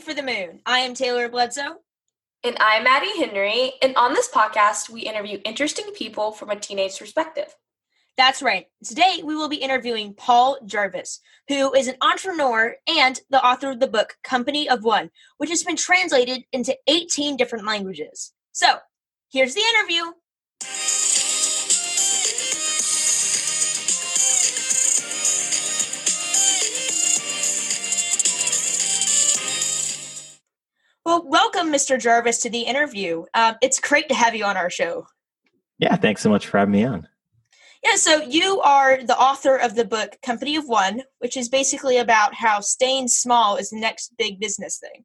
For the Moon. I am Taylor Bledsoe. And I'm Maddie Henry. And on this podcast, we interview interesting people from a teenage perspective. That's right. Today, we will be interviewing Paul Jarvis, who is an entrepreneur and the author of the book Company of One, which has been translated into 18 different languages. So, here's the interview. Well, welcome, Mr. Jarvis, to the interview. Um, it's great to have you on our show. Yeah, thanks so much for having me on. Yeah, so you are the author of the book Company of One, which is basically about how staying small is the next big business thing.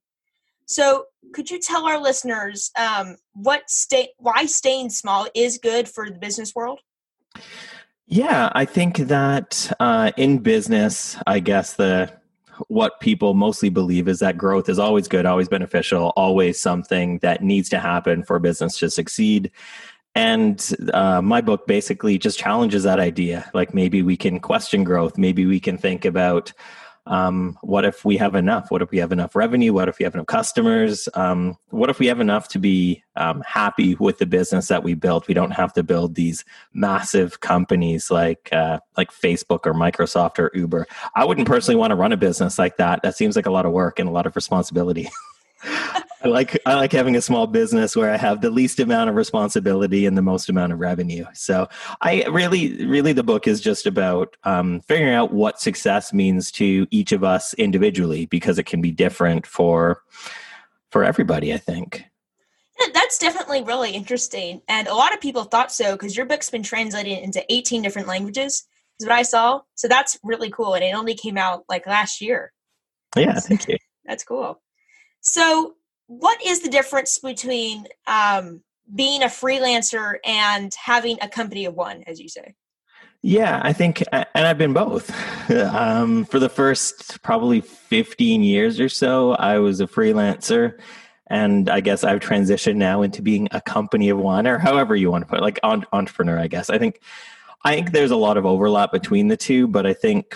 So, could you tell our listeners um, what stay why staying small is good for the business world? Yeah, I think that uh, in business, I guess the what people mostly believe is that growth is always good, always beneficial, always something that needs to happen for business to succeed. And uh, my book basically just challenges that idea. Like maybe we can question growth. Maybe we can think about um, what if we have enough? What if we have enough revenue? What if we have enough customers? Um, what if we have enough to be um, happy with the business that we built? We don't have to build these massive companies like uh, like Facebook or Microsoft or Uber. I wouldn't personally want to run a business like that. That seems like a lot of work and a lot of responsibility. I like I like having a small business where I have the least amount of responsibility and the most amount of revenue. So I really, really, the book is just about um, figuring out what success means to each of us individually because it can be different for for everybody. I think. Yeah, that's definitely really interesting, and a lot of people thought so because your book's been translated into 18 different languages. Is what I saw. So that's really cool, and it only came out like last year. Yeah, thank you. That's cool. So what is the difference between um, being a freelancer and having a company of one, as you say? Yeah, I think, and I've been both. um, for the first probably 15 years or so, I was a freelancer. And I guess I've transitioned now into being a company of one, or however you want to put it, like entrepreneur, I guess. I think, I think there's a lot of overlap between the two, but I think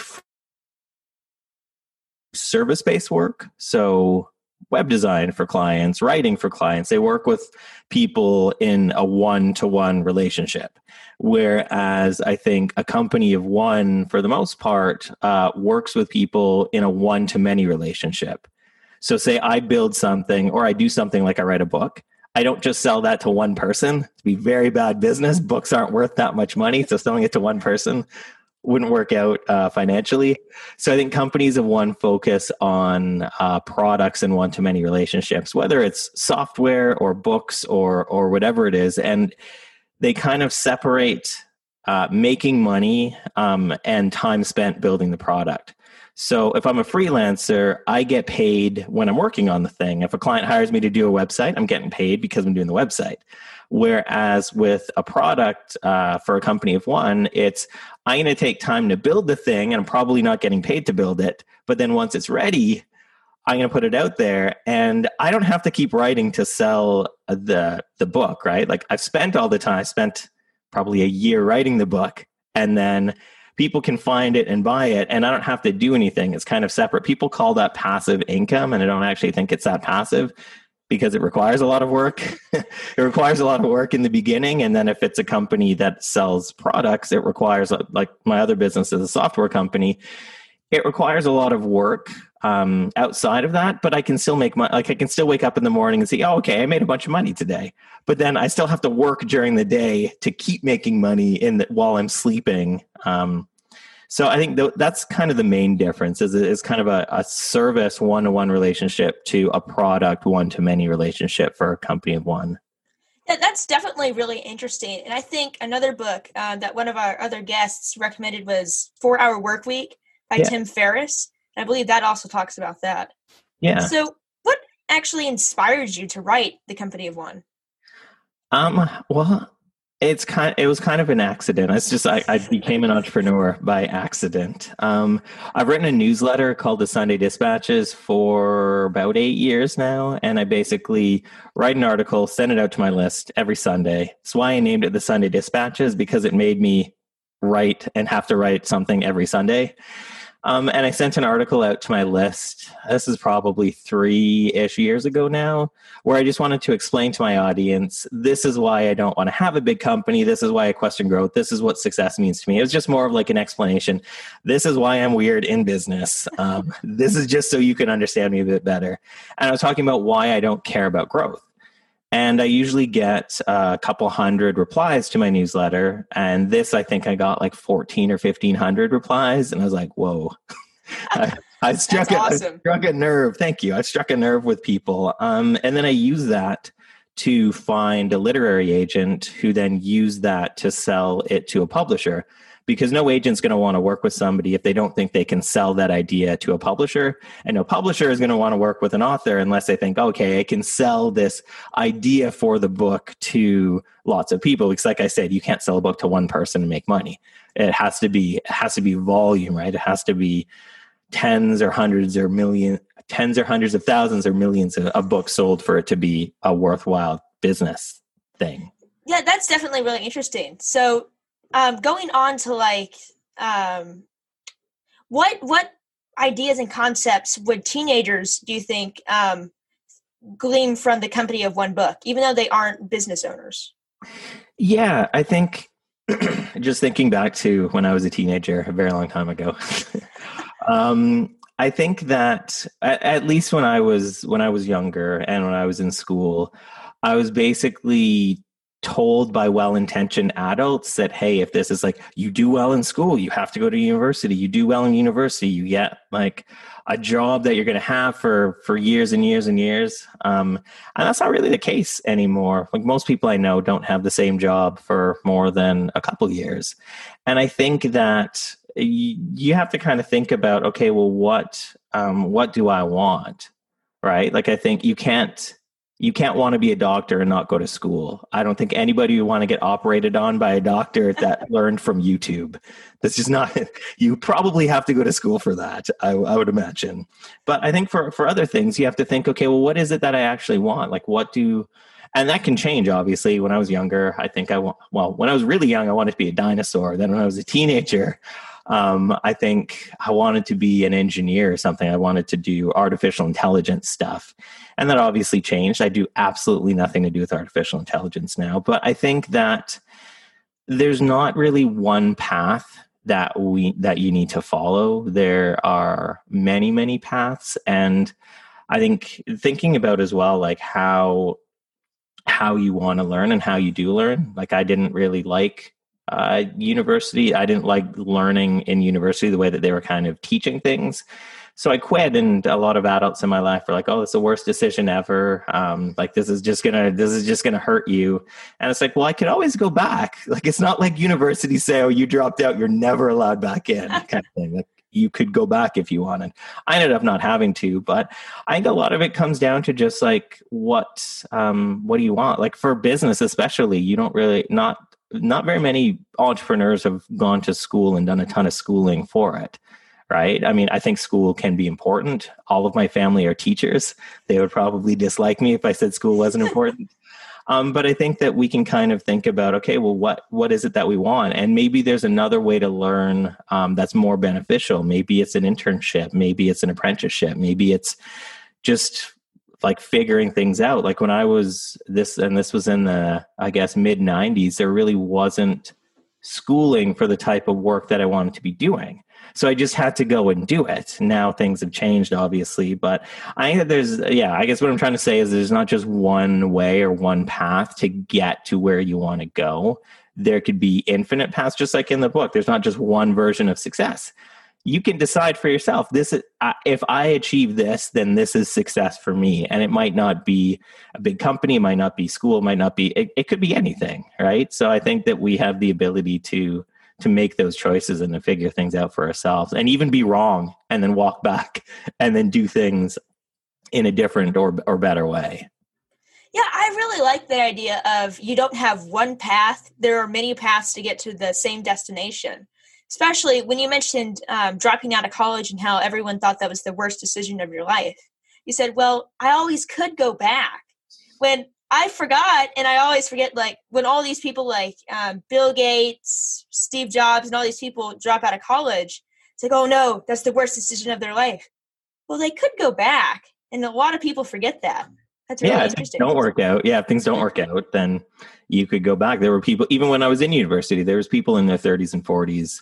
service based work. So web design for clients, writing for clients. They work with people in a one to one relationship. Whereas I think a company of one, for the most part, uh, works with people in a one to many relationship. So, say I build something or I do something like I write a book. I don't just sell that to one person. It'd be very bad business. Books aren't worth that much money. So selling it to one person wouldn't work out uh, financially. So I think companies have one focus on uh, products and one to many relationships, whether it's software or books or or whatever it is, and they kind of separate uh, making money um, and time spent building the product. So if I'm a freelancer, I get paid when I'm working on the thing. If a client hires me to do a website, I'm getting paid because I'm doing the website. Whereas with a product uh, for a company of one, it's I'm going to take time to build the thing and I'm probably not getting paid to build it. But then once it's ready, I'm going to put it out there and I don't have to keep writing to sell the the book, right? Like I've spent all the time, I spent probably a year writing the book and then people can find it and buy it and I don't have to do anything. It's kind of separate. People call that passive income and I don't actually think it's that passive because it requires a lot of work. it requires a lot of work in the beginning. And then if it's a company that sells products, it requires, like my other business is a software company, it requires a lot of work um, outside of that, but I can still make money. Like I can still wake up in the morning and say, oh, okay, I made a bunch of money today. But then I still have to work during the day to keep making money in the, while I'm sleeping. Um, so I think th- that's kind of the main difference is it's kind of a, a service one-to-one relationship to a product one-to-many relationship for a company of one. Yeah, that's definitely really interesting. And I think another book uh, that one of our other guests recommended was Four Hour Work Week by yeah. Tim Ferriss. I believe that also talks about that. Yeah. So what actually inspired you to write The Company of One? Um, well, it's kind. It was kind of an accident. It's just I, I became an entrepreneur by accident. Um, I've written a newsletter called the Sunday Dispatches for about eight years now, and I basically write an article, send it out to my list every Sunday. That's why I named it the Sunday Dispatches because it made me write and have to write something every Sunday. Um, and I sent an article out to my list. This is probably three ish years ago now, where I just wanted to explain to my audience this is why I don't want to have a big company. This is why I question growth. This is what success means to me. It was just more of like an explanation. This is why I'm weird in business. Um, this is just so you can understand me a bit better. And I was talking about why I don't care about growth. And I usually get a couple hundred replies to my newsletter. And this, I think I got like 14 or 1500 replies. And I was like, whoa. I, I, struck, a, awesome. I struck a nerve. Thank you. I struck a nerve with people. Um, and then I use that to find a literary agent who then used that to sell it to a publisher because no agent's going to want to work with somebody if they don't think they can sell that idea to a publisher and no publisher is going to want to work with an author unless they think okay i can sell this idea for the book to lots of people because like i said you can't sell a book to one person and make money. It has to be it has to be volume right? It has to be tens or hundreds or million tens or hundreds of thousands or millions of, of books sold for it to be a worthwhile business thing. Yeah that's definitely really interesting. So um, going on to like um, what what ideas and concepts would teenagers do you think um, glean from the company of one book even though they aren't business owners? Yeah i think just thinking back to when i was a teenager a very long time ago um, i think that at, at least when i was when i was younger and when i was in school i was basically told by well-intentioned adults that hey if this is like you do well in school you have to go to university. You do well in university you get like a job that you're going to have for for years and years and years. Um, and that's not really the case anymore. Like most people i know don't have the same job for more than a couple years. And i think that you have to kind of think about okay well what um, what do i want right? Like i think you can't you can't want to be a doctor and not go to school. I don't think anybody would want to get operated on by a doctor that learned from YouTube. That's just not, you probably have to go to school for that, I, I, would imagine. But I think for, for other things, you have to think, okay, well, what is it that I actually want? Like, what do, and that can change, obviously. When I was younger, I think I want, well, when I was really young, I wanted to be a dinosaur. Then when I was a teenager, um, I think I wanted to be an engineer or something. I wanted to do artificial intelligence stuff. And that obviously changed. I do absolutely nothing to do with artificial intelligence now. But I think that there's not really one path that we that you need to follow. There are many, many paths. And I think thinking about as well like how how you want to learn and how you do learn. Like I didn't really like uh, university. I didn't like learning in university the way that they were kind of teaching things. So I quit, and a lot of adults in my life were like, "Oh, it's the worst decision ever. Um, like this is just gonna this is just gonna hurt you." And it's like, well, I could always go back. Like it's not like university say, "Oh, you dropped out, you're never allowed back in," kind of thing. Like you could go back if you wanted. I ended up not having to, but I think a lot of it comes down to just like what um, what do you want? Like for business, especially, you don't really not not very many entrepreneurs have gone to school and done a ton of schooling for it right? I mean i think school can be important. All of my family are teachers. They would probably dislike me if i said school wasn't important. Um, but i think that we can kind of think about okay well what what is it that we want? And maybe there's another way to learn um, that's more beneficial. Maybe it's an internship. Maybe it's an apprenticeship. Maybe it's just like figuring things out. Like when I was this, and this was in the, I guess, mid 90s, there really wasn't schooling for the type of work that I wanted to be doing. So I just had to go and do it. Now things have changed, obviously, but I think that there's, yeah, I guess what I'm trying to say is there's not just one way or one path to get to where you want to go. There could be infinite paths, just like in the book. There's not just one version of success you can decide for yourself this is if i achieve this then this is success for me. And it might not be a big company it might not be school it might not be it, it could be anything right? So i think that we have the ability to to make those choices and to figure things out for ourselves and even be wrong and then walk back and then do things in a different or or better way. Yeah, I really like the idea of you don't have one path. There are many paths to get to the same destination especially when you mentioned um, dropping out of college and how everyone thought that was the worst decision of your life. You said, "Well, I always could go back." When I forgot, and I always forget, like when all these people, like um, Bill Gates, Steve Jobs, and all these people drop out of college, It's like, oh no, that's the worst decision of their life. Well, they could go back, and a lot of people forget that. That's really yeah, interesting. don't work out. Yeah, if things don't work out, then you could go back. There were people, even when I was in university, there was people in their 30s and 40s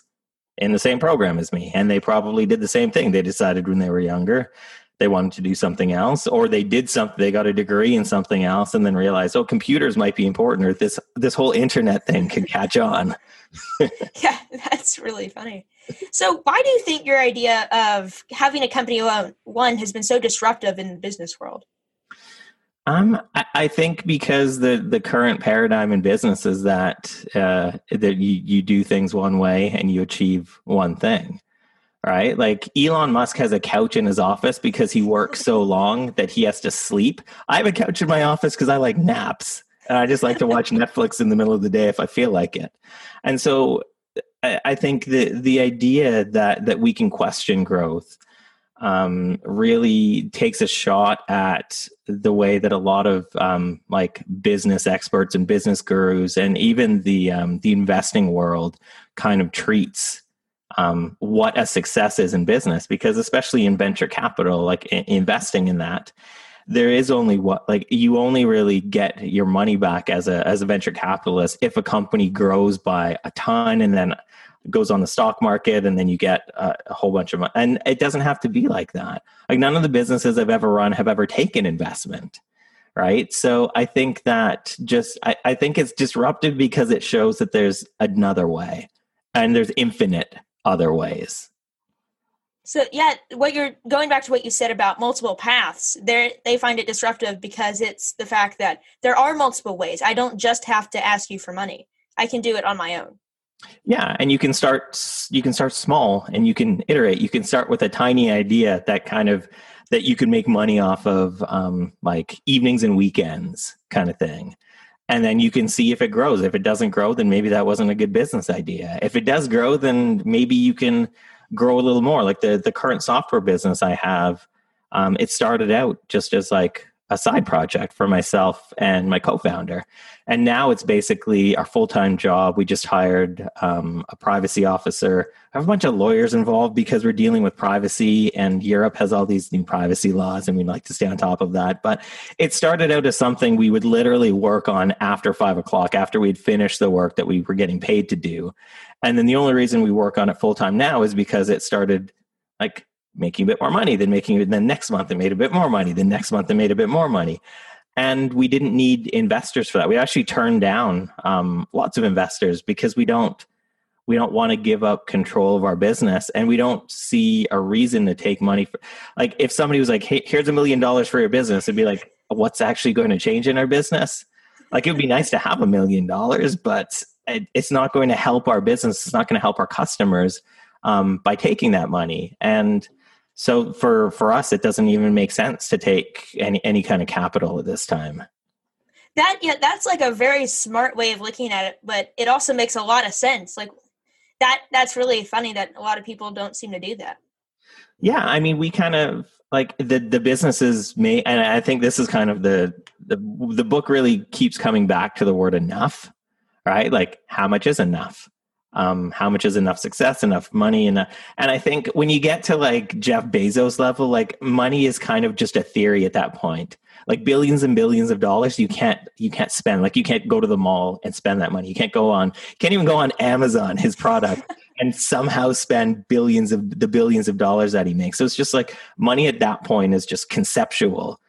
in the same program as me, and they probably did the same thing. They decided when they were younger they wanted to do something else, or they did something. They got a degree in something else, and then realized, oh, computers might be important, or this this whole internet thing could catch on. yeah, that's really funny. So, why do you think your idea of having a company own one has been so disruptive in the business world? Um, I, think because the the current paradigm in business is that uh, that you you do things one way and you achieve one thing, right? Like Elon Musk has a couch in his office because he works so long that he has to sleep. I have a couch in my office because I like naps. And I just like to watch Netflix in the middle of the day if I feel like it. And so I, I think the the idea that that we can question growth um, really takes a shot at the way that a lot of um, like business experts and business gurus and even the um, the investing world kind of treats um, what a success is in business. Because especially in venture capital like I- investing in that there is only what like you only really get your money back as a as a venture capitalist if a company grows by a ton and then goes on the stock market and then you get a, a, whole bunch of money. And it doesn't have to be like that. Like none of the businesses I've ever run have ever taken investment. Right. So I think that just, I, I think it's disruptive because it shows that there's another way and there's infinite other ways. So yeah, what you're going back to what you said about multiple paths, they they find it disruptive because it's the fact that there are multiple ways. I don't just have to ask you for money. I can do it on my own. Yeah, and you can start you can start small and you can iterate. You can start with a tiny idea that kind of that you can make money off of um, like evenings and weekends kind of thing. And then you can see if it grows. If it doesn't grow, then maybe that wasn't a good business idea. If it does grow, then maybe you can grow a little more. Like the the current software business I have, um, it started out just as like a side project for myself and my co-founder. And now it's basically our full-time job. We just hired um, a privacy officer. I have a bunch of lawyers involved because we're dealing with privacy and europe has all these new privacy laws and we'd like to stay on top of that. But it started out as something we would literally work on after five o'clock after we'd finished the work that we were getting paid to do. And then the only reason we work on it full-time now is because it started like making a bit more money, then making it, then next month it made a bit more money, then next month it made a bit more money. And we didn't need investors for that. We actually turned down um, lots of investors because we don't we don't want to give up control of our business and we don't see a reason to take money for like if somebody was like hey here's a million dollars for your business it'd be like what's actually going to change in our business like it would be nice to have a million dollars but it's not going to help our business it's not going to help our customers um, by taking that money and so for for us, it doesn't even make sense to take any any kind of capital at this time. That yeah, that's like a very smart way of looking at it, but it also makes a lot of sense. Like that that's really funny that a lot of people don't seem to do that. Yeah, I mean, we kind of like the the businesses may, and I think this is kind of the the the book really keeps coming back to the word enough, right? Like how much is enough? Um, how much is enough success, enough money, and and I think when you get to like Jeff Bezos level, like money is kind of just a theory at that point. Like billions and billions of dollars, you can't you can't spend. Like you can't go to the mall and spend that money. You can't go on, can't even go on Amazon, his product, and somehow spend billions of the billions of dollars that he makes. So it's just like money at that point is just conceptual.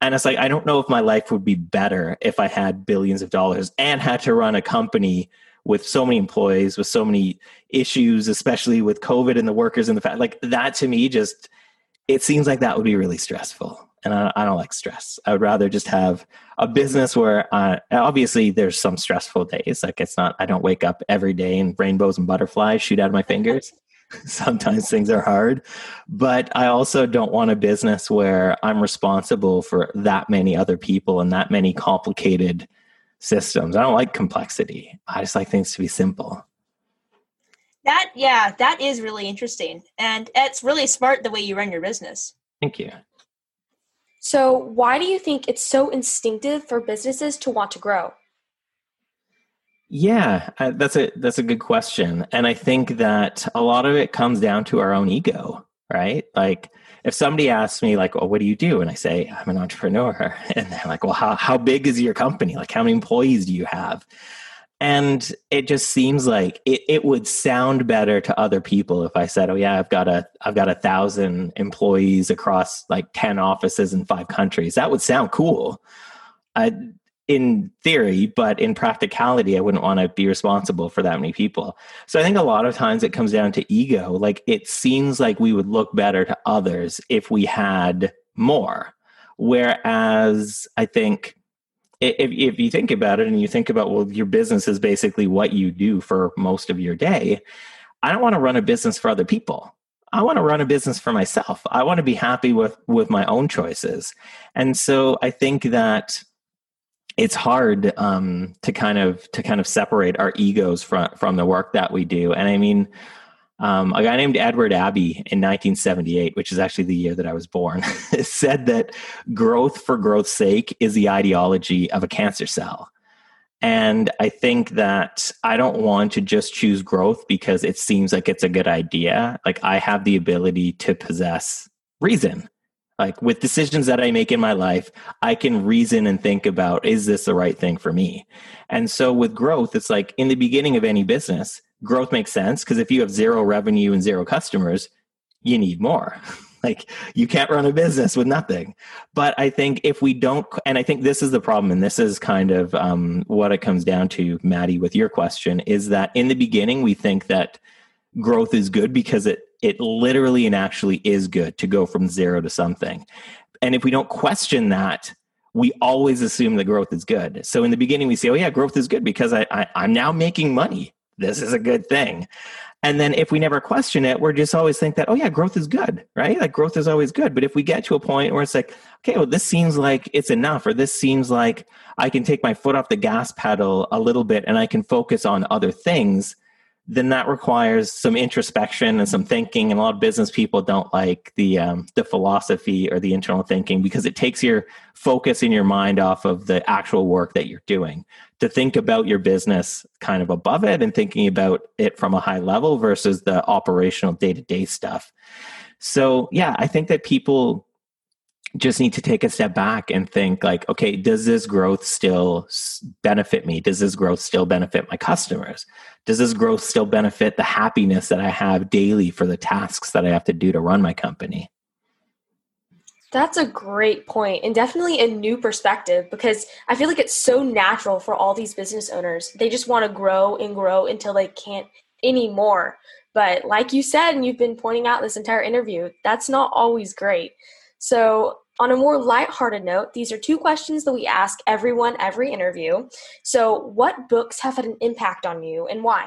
And it's like I don't know if my life would be better if I had billions of dollars and had to run a company with so many employees, with so many issues, especially with COVID and the workers and the fact like that to me just it seems like that would be really stressful. And I, I don't like stress. I would rather just have a business where uh, obviously there's some stressful days. Like it's not, I don't wake up every day and rainbows and butterflies shoot out of my fingers. Sometimes things are hard, but I also don't want a business where I'm responsible for that many other people and that many complicated systems. I don't like complexity. I just like things to be simple. That yeah, that is really interesting. And it's really smart the way you run your business. Thank you. So, why do you think it's so instinctive for businesses to want to grow? Yeah, that's a that's a good question, and I think that a lot of it comes down to our own ego, right? Like if somebody asks me like, "Well, what do you do?" and I say, "I'm an entrepreneur," and they're like, "Well, how how big is your company? Like, how many employees do you have?" And it just seems like it, it would sound better to other people if I said, "Oh yeah, I've got a I've got a thousand employees across like ten offices in five countries." That would sound cool. I, in theory, but in practicality, I wouldn't want to be responsible for that many people. So I think a lot of times it comes down to ego. Like it seems like we would look better to others if we had more. Whereas I think if, if you think about it and you think about, well, your business is basically what you do for most of your day, I don't want to run a business for other people. I want to run a business for myself. I want to be happy with with my own choices. And so I think that it's hard um, to kind of to kind of separate our egos from from the work that we do. And I mean, um, a guy named Edward Abbey in 1978, which is actually the year that I was born, said that growth for growth's sake is the ideology of a cancer cell. And I think that I don't want to just choose growth because it seems like it's a good idea. Like I have the ability to possess reason like with decisions that I make in my life, I can reason and think about is this the right thing for me? And so with growth, it's like in the beginning of any business, growth makes sense because if you have zero revenue and zero customers, you need more. like you can't run a business with nothing. But I think if we don't, and I think this is the problem, and this is kind of um, what it comes down to, Maddie, with your question, is that in the beginning we think that growth is good because it it literally and actually is good to go from zero to something. And if we don't question that, we always assume that growth is good. So in the beginning, we say, oh, yeah, growth is good because I, I, I'm now making money. This is a good thing. And then if we never question it, we're just always think that, oh, yeah, growth is good, right? Like growth is always good. But if we get to a point where it's like, okay, well, this seems like it's enough, or this seems like I can take my foot off the gas pedal a little bit and I can focus on other things then that requires some introspection and some thinking. And a lot of business people don't like the um, the philosophy or the internal thinking because it takes your focus in your mind off of the actual work that you're doing. To think about your business kind of above it and thinking about it from a high level versus the operational day to day stuff. So yeah, I think that people just need to take a step back and think like okay does this growth still benefit me does this growth still benefit my customers does this growth still benefit the happiness that i have daily for the tasks that i have to do to run my company that's a great point and definitely a new perspective because I feel like it's so natural for all these business owners. They just want to grow and grow until they can't anymore. But like you said, and you've been pointing out this entire interview, that's not always great. So, on a more lighthearted note, these are two questions that we ask everyone every interview. So, what books have had an impact on you and why?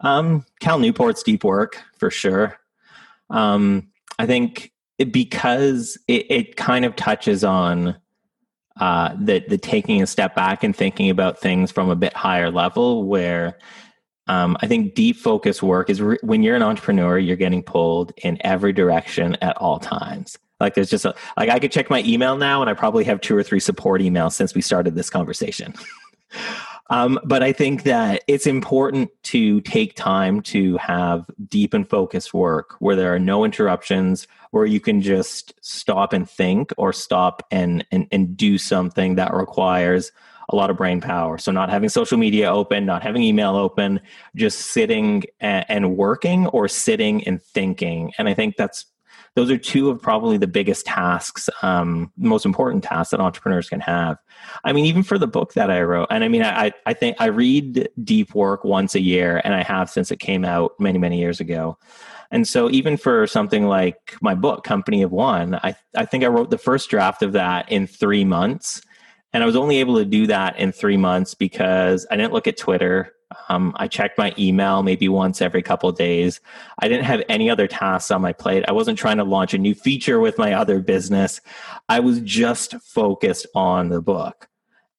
Um, Cal Newport's Deep Work for sure. Um, I think it, because it, it, kind of touches on uh, the the taking a step back and thinking about things from a bit higher level, where um, I think deep focus work is re- when you're an entrepreneur, you're getting pulled in every direction at all times. Like there's just a, like I could check my email now and I probably have two or three support emails since we started this conversation. um, but I think that it's important to take time to have deep and focused work where there are no interruptions, where you can just stop and think or stop and, and, and do something that requires a lot of brain power. So not having social media open, not having email open, just sitting and, and working or sitting and thinking. And I think that's those are two of probably the biggest tasks, um, most important tasks that entrepreneurs can have. I mean, even for the book that I wrote, and I mean, I, I think I read deep work once a year, and I have since it came out many, many years ago. And so, even for something like my book, Company of One, I, I think I wrote the first draft of that in three months. And I was only able to do that in three months because I didn't look at Twitter. Um, I checked my email maybe once every couple days. I didn't have any other tasks on my plate. I wasn't trying to launch a new feature with my other business. I was just focused on the book.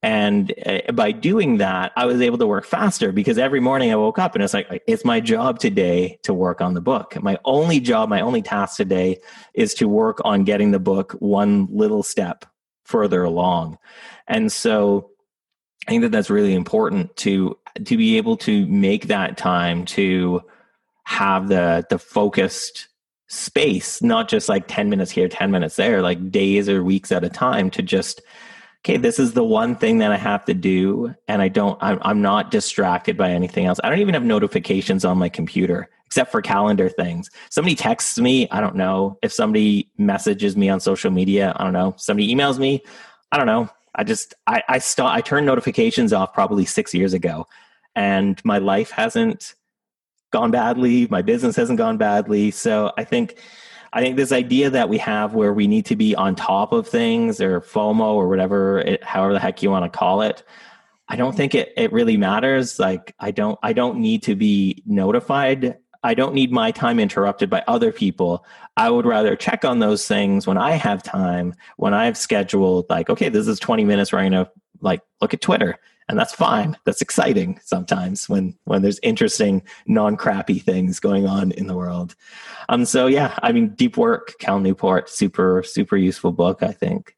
And uh, by doing that, I was able to work faster because every morning I woke up and it's like, it's my job today to work on the book. My only job, my only task today is to work on getting the book one little step further along. And so I think that that's really important to to be able to make that time to have the the focused space, not just like 10 minutes here, 10 minutes there, like days or weeks at a time to just, okay, this is the one thing that I have to do. And I don't, I'm, I'm not distracted by anything else. I don't even have notifications on my computer except for calendar things. Somebody texts me, I don't know. If somebody messages me on social media, I don't know. Somebody emails me, I don't know. I just, I, I, st- I turned notifications off probably six years ago and my life hasn't gone badly my business hasn't gone badly. So i think i think this idea that we have where we need to be on top of things or fomo or whatever it, however the heck you want to call it i don't think it, it really matters. Like i don't i don't need to be notified i don't need my time interrupted by other people. I would rather check on those things when i have time when i've scheduled like okay this is 20 minutes where i'm going to like look at twitter. And that's fine. That's exciting sometimes when when there's interesting non-crappy things going on in the world. Um so yeah i mean deep work cal newport super super useful book i think.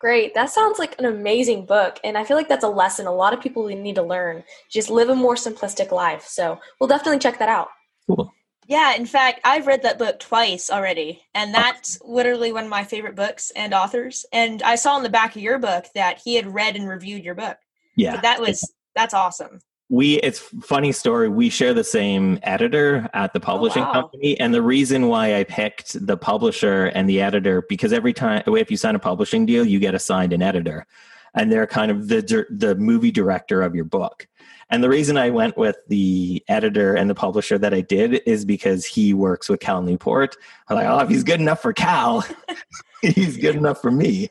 Great. That sounds like an amazing book and i feel like that's a lesson a lot of people need to learn. Just live a more simplistic life. So we'll definitely check that out cool yeah, in fact, I've read that book twice already, and oh. that's literally one of my favorite books and authors. And I saw in the back of your book that he had read and reviewed your book. Yeah. So that was that's awesome. We it's funny story. We share the same editor at the oh, publishing oh, wow. company, and the reason why I picked the publisher and the editor because every time if you sign a publishing deal, you get assigned an editor, and they're kind of the the movie director of your book. And the reason I went with the editor and the publisher that I did is because he works with Cal Newport. I'm like, oh, if he's good enough for Cal, he's good enough for me.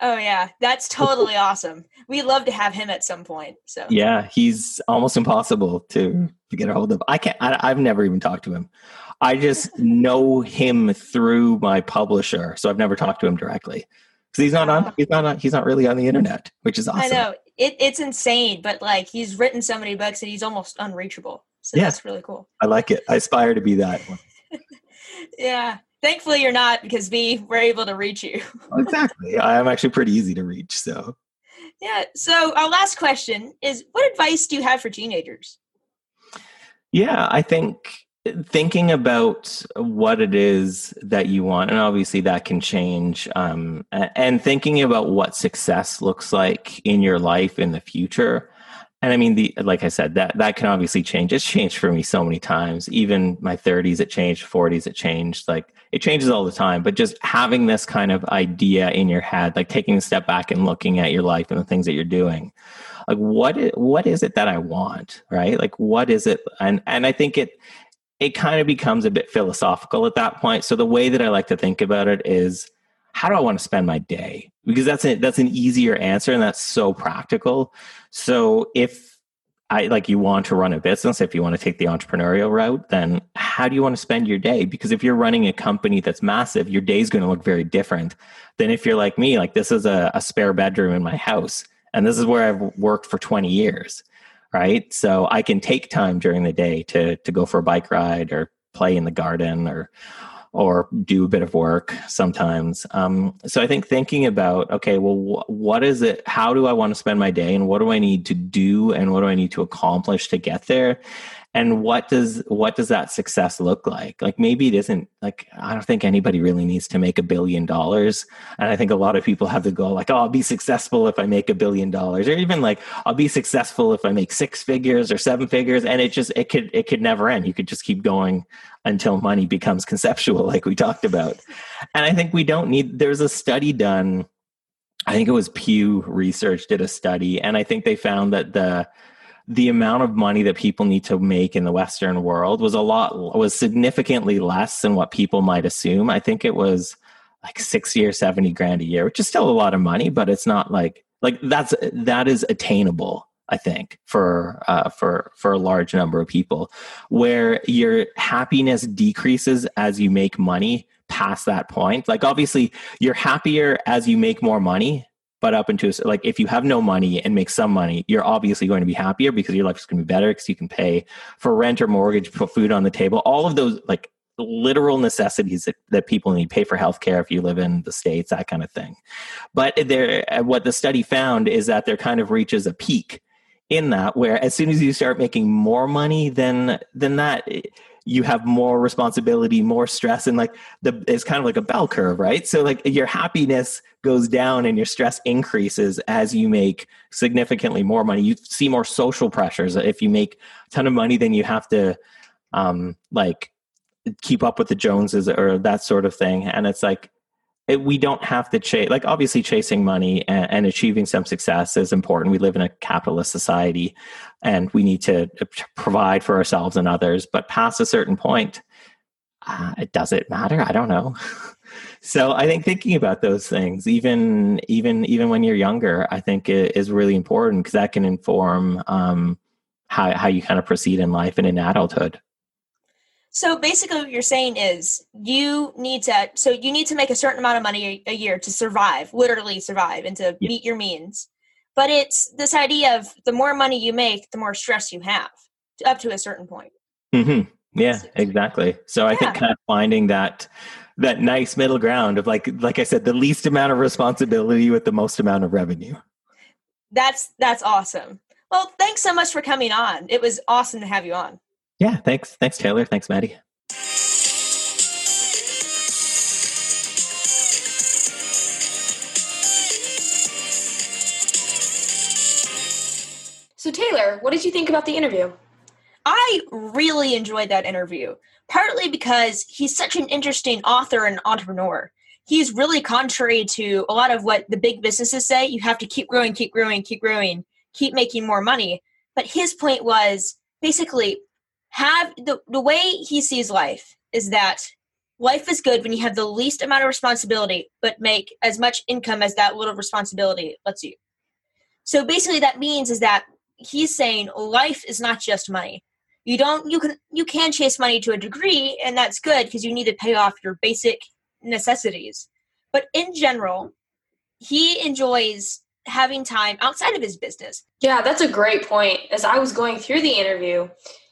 Oh yeah, that's totally awesome. We'd love to have him at some point. So yeah, he's almost impossible to to get a hold of. I can't. I, have never even talked to him. I just know him through my publisher, so I've never talked to him directly because he's not on. He's not. On, he's not really on the internet, which is awesome. I know it, it's insane, but like he's written so many books and he's almost unreachable. So yeah. that's really cool. I like it. I aspire to be that. yeah. Thankfully, you're not because we were able to reach you. exactly. I am actually pretty easy to reach. So, yeah. So, our last question is what advice do you have for teenagers? Yeah, I think thinking about what it is that you want, and obviously that can change, um, and thinking about what success looks like in your life in the future and I mean, the like I said, that that can obviously change. It's changed for me so many times. Even my 30s, it changed. 40s, it changed. Like it changes all the time. But just having this kind of idea in your head, like taking a step back and looking at your life and the things that you're doing, like what what is it that I want, right? Like what is it? And and I think it it kind of becomes a bit philosophical at that point. So the way that I like to think about it is how do I want to spend my day? Because that's a, that's an easier answer and that's so practical. So if I like you want to run a business, if you want to take the entrepreneurial route, then how do you want to spend your day? Because if you're running a company that's massive, your day is going to look very different than if you're like me, like this is a, a spare bedroom in my house and this is where I've worked for 20 years. Right. So I can take time during the day to to go for a bike ride or play in the garden or or do a bit of work sometimes. Um, so I think thinking about, okay, well, wh- what is it? How do I want to spend my day and what do I need to do and what do I need to accomplish to get there? And what does what does that success look like? Like maybe it isn't like i don't think anybody really needs to make a billion dollars. And i think a lot of people have to go like oh i'll be successful if i make a billion dollars. Or even like i'll be successful if i make six figures or seven figures. And it just it could it could never end. You could just keep going until money becomes conceptual like we talked about. And i think we don't need there's a study done i think it was pew research did a study and i think they found that the the amount of money that people need to make in the Western world was a lot, was significantly less than what people might assume. I think it was like 60 or 70 grand a year, which is still a lot of money, but it's not like, like that's, that is attainable. I think for uh, for for a large number of people, where your happiness decreases as you make money past that point. Like obviously, you're happier as you make more money, but up into like if you have no money and make some money you're obviously going to be happier because your life is going to be better because you can pay for rent or mortgage put food on the table. All of those like literal necessities that, that people need. Pay for healthcare if you live in the states that kind of thing. But there uh, what the study found is that there kind of reaches a peak in that where as soon as you start making more money than than that eh, you have more responsibility more stress and like the it's kind of like a bell curve right? So like your happiness goes down and your stress increases as you make significantly more money. You see more social pressures. If you make a ton of money then you have to um like keep up with the joneses or that sort of thing. And it's like it, we don't have to chase like obviously chasing money and, and, achieving some success is important. We live in a capitalist society and we need to uh, provide for ourselves and others but past a certain point uh, does it matter? I don't know. So i think thinking about those things even even even when you're younger i think is really important because that can inform um, how, how you kind of proceed in life and in adulthood so basically, what you're saying is you need to. So you need to make a certain amount of money a, a year to survive, literally survive, and to yeah. meet your means. But it's this idea of the more money you make, the more stress you have, up to a certain point. Mm-hmm. Yeah, exactly. So I think kind of finding that that nice middle ground of like like I said, the least amount of responsibility with the most amount of revenue. That's that's awesome. Well, thanks so much for coming on. It was awesome to have you on. Yeah, thanks. Thanks, Taylor. Thanks, Maddie. So, Taylor, what did you think about the interview? I really enjoyed that interview, partly because he's such an interesting author and entrepreneur. He's really contrary to a lot of what the big businesses say. You have to keep growing, keep growing, keep growing, keep making more money. But his point was basically have the, the way he sees life is that life is good when you have the least amount of responsibility but make as much income as that little responsibility lets you. So basically that means is that he's saying life is not just money. You don't you can you can chase money to a degree and that's good because you need to pay off your basic necessities. But in general he enjoys having time outside of his business. Yeah that's a great point. As i was going through the interview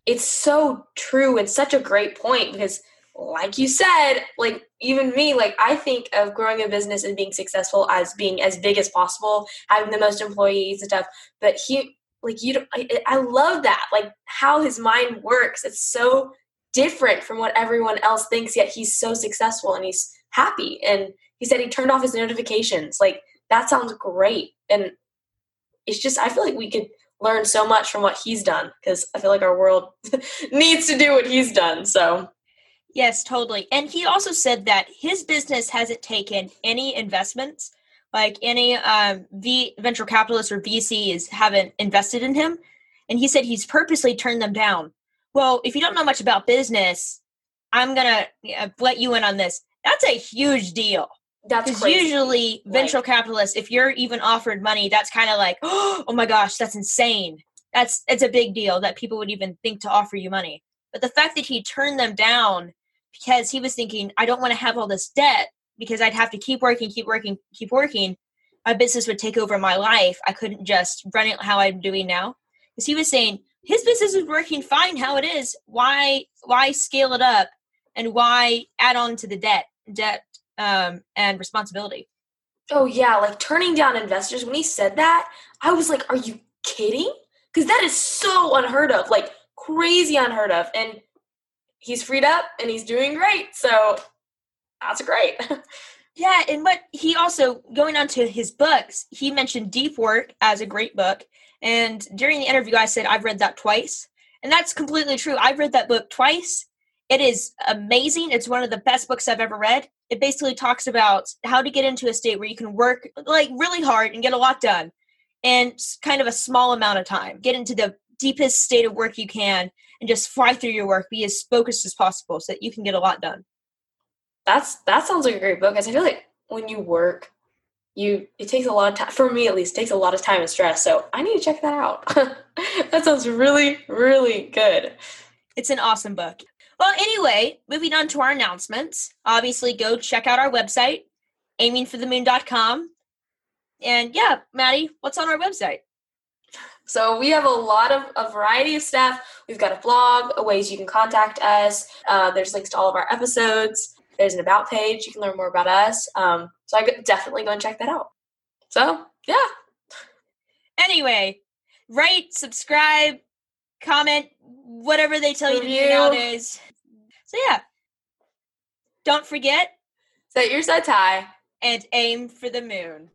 it's so true and such a great point because like you said like even me like i think of growing a business and being successful as being as big as possible having the most employees and stuff but he like you don't, I, I love that like how his mind works it's so different from what everyone else thinks yet he's so successful and he's happy and he said he turned off his notifications like that sounds great and it's just i feel like we could learn so much from what he's done because I feel like our world needs to do what he's done. So, yes, totally. And he also said that his business hasn't taken any investments, like any um, v- venture capitalists or VCs haven't invested in him. And he said he's purposely turned them down. Well, if you don't know much about business, I'm going to let you in on this. That's a huge deal. That's usually venture capitalists, if you're even offered money, that's kind of like, oh my gosh, that's insane. That's it's a big deal that people would even think to offer you money. But the fact that he turned them down because he was thinking, I don't want to have all this debt because I'd have to keep working, keep working, keep working. My business would take over my life. I couldn't just run it how I'm doing now. Because he was saying his business is working fine how it is. Why why scale it up and why add on to the debt debt um, and responsibility. Oh yeah, like turning down investors. When he said that, I was like, "Are you kidding?" Because that is so unheard of, like crazy unheard of. And he's freed up and he's doing great. So that's great. yeah, and what he also going on to his books, he mentioned Deep Work as a great book. And during the interview, I said I've read that twice, and that's completely true. I've read that book twice. It is amazing. It's one of the best books I've ever read it basically talks about how to get into a state where you can work like really hard and get a lot done in kind of a small amount of time. Get into the deepest state of work you can and just fly through your work, be as focused as possible so that you can get a lot done. That's that sounds like a great book. Because I feel like when you work, you it takes a lot of time for me at least takes a lot of time and stress. So I need to check that out. that sounds really, really good. It's an awesome book. Well, anyway, moving on to our announcements. Obviously, go check out our website, aimingforthemoon.com. And yeah, Maddie, what's on our website? So we have a lot of a variety of stuff. We've got a blog, ways you can contact us. Uh, there's links to all of our episodes. There's an about page. You can learn more about us. Um, so I definitely go and check that out. So yeah. Anyway, rate, subscribe, comment, whatever they tell you to do nowadays. So yeah. Don't forget Set your sights high. and aim for the moon.